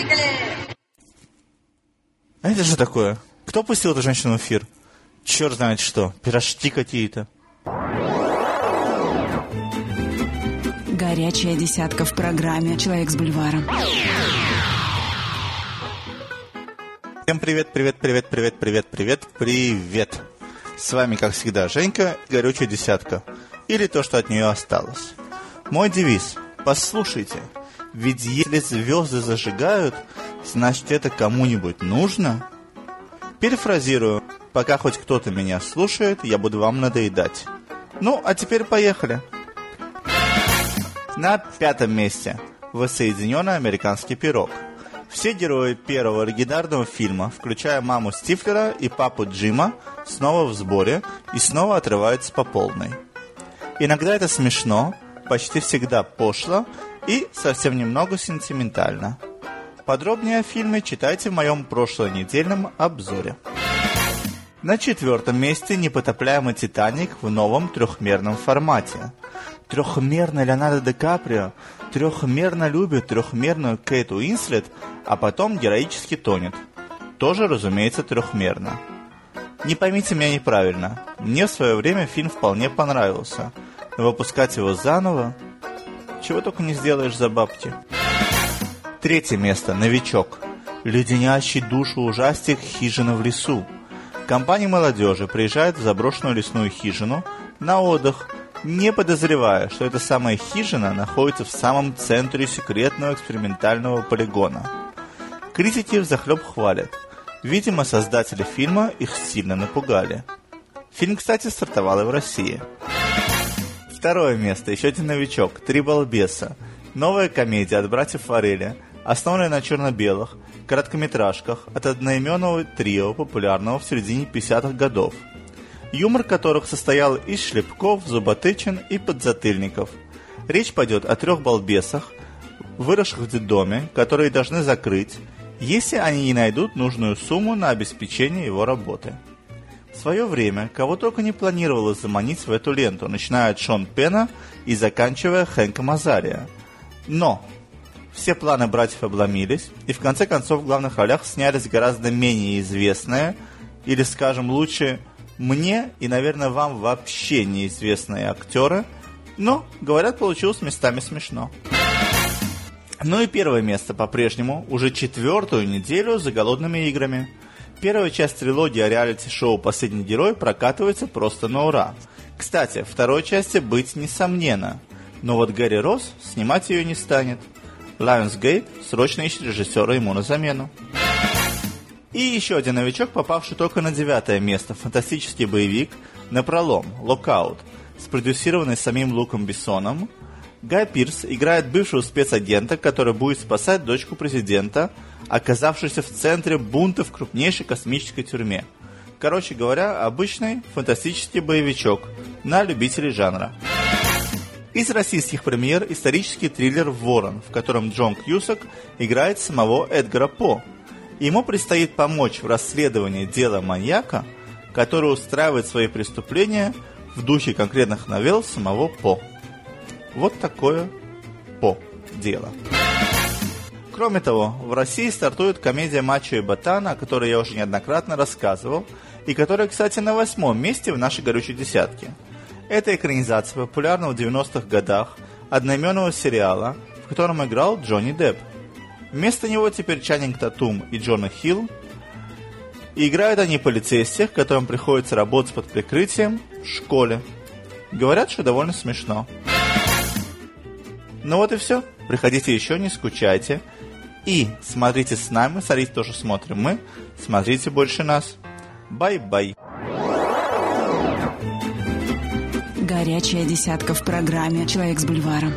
Поехали! А это же такое? Кто пустил эту женщину в эфир? Черт знает что. Пирожки какие-то. Горячая десятка в программе «Человек с бульваром». Всем привет, привет, привет, привет, привет, привет, привет. С вами, как всегда, Женька, горючая десятка. Или то, что от нее осталось. Мой девиз. Послушайте. Ведь если звезды зажигают, значит это кому-нибудь нужно? Перефразирую. Пока хоть кто-то меня слушает, я буду вам надоедать. Ну, а теперь поехали. На пятом месте. Воссоединенный американский пирог. Все герои первого оригинального фильма, включая маму Стифлера и папу Джима, снова в сборе и снова отрываются по полной. Иногда это смешно, почти всегда пошло и совсем немного сентиментально. Подробнее о фильме читайте в моем прошлонедельном обзоре. На четвертом месте непотопляемый «Титаник» в новом трехмерном формате. Трехмерно Леонардо Ди Каприо трехмерно любит трехмерную Кейт Уинслет, а потом героически тонет. Тоже, разумеется, трехмерно. Не поймите меня неправильно. Мне в свое время фильм вполне понравился. Но выпускать его заново... Чего только не сделаешь за бабки. Третье место. Новичок. Леденящий душу ужастик «Хижина в лесу». Компания молодежи приезжает в заброшенную лесную хижину на отдых, не подозревая, что эта самая хижина находится в самом центре секретного экспериментального полигона. Критики взахлеб хвалят. Видимо, создатели фильма их сильно напугали. Фильм, кстати, стартовал и в России. Второе место. Еще один новичок. Три балбеса. Новая комедия от братьев Форели, основанная на черно-белых, короткометражках от одноименного трио, популярного в середине 50-х годов. Юмор которых состоял из шлепков, зуботычин и подзатыльников. Речь пойдет о трех балбесах, выросших в детдоме, которые должны закрыть, если они не найдут нужную сумму на обеспечение его работы. Свое время кого только не планировалось заманить в эту ленту, начиная от Шон Пена и заканчивая Хэнком Азария. Но все планы братьев обломились, и в конце концов в главных ролях снялись гораздо менее известные, или, скажем лучше, мне и, наверное, вам вообще неизвестные актеры, но, говорят, получилось местами смешно. Ну и первое место по-прежнему, уже четвертую неделю за голодными играми. Первая часть трилогии о реалити-шоу «Последний герой» прокатывается просто на ура. Кстати, второй части быть несомненно. Но вот Гэри Росс снимать ее не станет. Lionsgate срочно ищет режиссера ему на замену. И еще один новичок, попавший только на девятое место, фантастический боевик «Напролом», «Локаут», спродюсированный самим Луком Бессоном. Гай Пирс играет бывшего спецагента, который будет спасать дочку президента, оказавшуюся в центре бунта в крупнейшей космической тюрьме. Короче говоря, обычный фантастический боевичок на любителей жанра. Из российских премьер исторический триллер «Ворон», в котором Джон Кьюсак играет самого Эдгара По. Ему предстоит помочь в расследовании дела маньяка, который устраивает свои преступления в духе конкретных новелл самого По. Вот такое По дело. Кроме того, в России стартует комедия «Мачо и Ботана», о которой я уже неоднократно рассказывал, и которая, кстати, на восьмом месте в нашей горючей десятке – это экранизация популярного в 90-х годах одноименного сериала, в котором играл Джонни Депп. Вместо него теперь Чаннинг Татум и Джона Хилл. И играют они полицейских, которым приходится работать под прикрытием в школе. Говорят, что довольно смешно. Ну вот и все. Приходите еще, не скучайте. И смотрите с нами, смотрите тоже смотрим мы. Смотрите больше нас. Bye-bye. Горячая десятка в программе «Человек с бульваром».